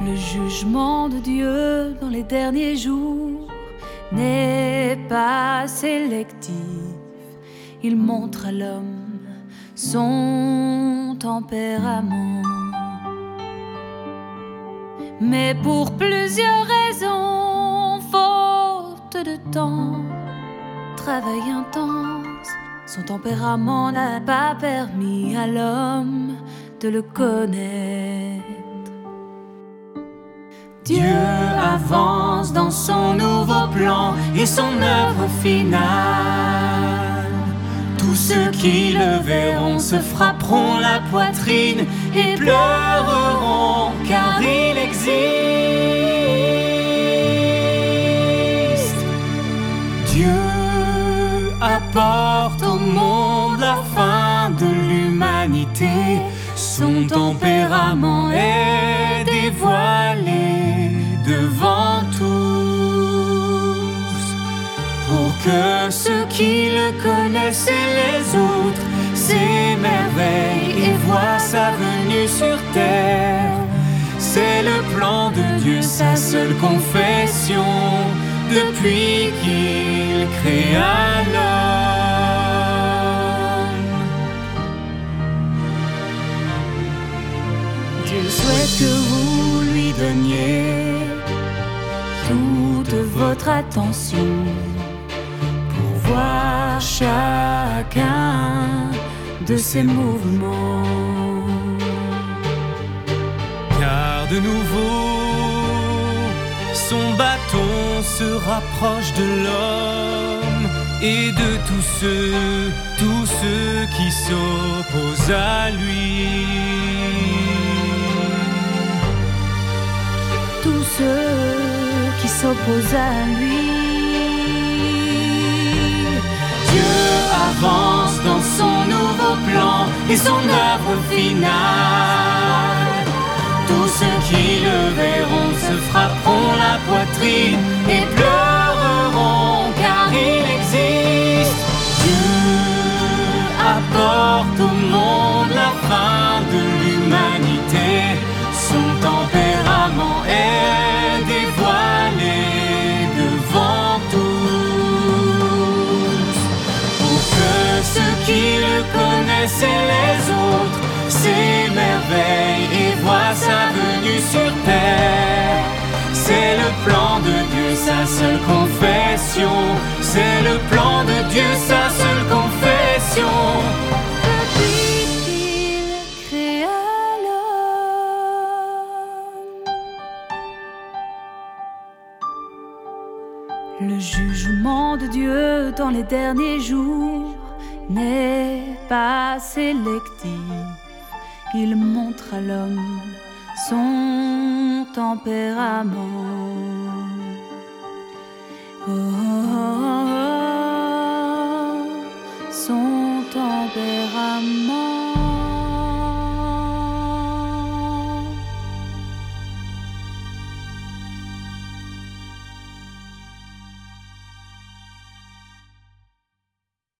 Le jugement de Dieu dans les derniers jours n'est pas sélectif. Il montre à l'homme son tempérament. Mais pour plusieurs raisons, faute de temps, travail intense, son tempérament n'a pas permis à l'homme de le connaître. Dieu avance dans son nouveau plan et son œuvre finale. Tous ceux qui le verront se frapperont la poitrine et pleureront car il existe. Dieu apporte au monde la fin de l'humanité. Son tempérament est que ceux qui le connaissent et les autres s'émerveillent et voient sa venue sur terre. C'est le plan de Dieu, sa seule confession depuis qu'il créa l'homme. Dieu souhaite que vous lui donniez toute votre attention chacun de ses mouvements. Car de nouveau, son bâton se rapproche de l'homme et de tous ceux, tous ceux qui s'opposent à lui. tous ceux qui s'opposent à lui. Avance dans son nouveau plan et son œuvre finale. Et les autres s'émerveillent et voient sa venue sur terre. C'est le plan de Dieu, sa seule confession. C'est le plan de Dieu, sa seule confession. Depuis qu'il créa l'homme. Le jugement de Dieu dans les derniers jours n'est pas sélectif. Il montre à l'homme son tempérament. Oh, oh, oh, oh, son tempérament.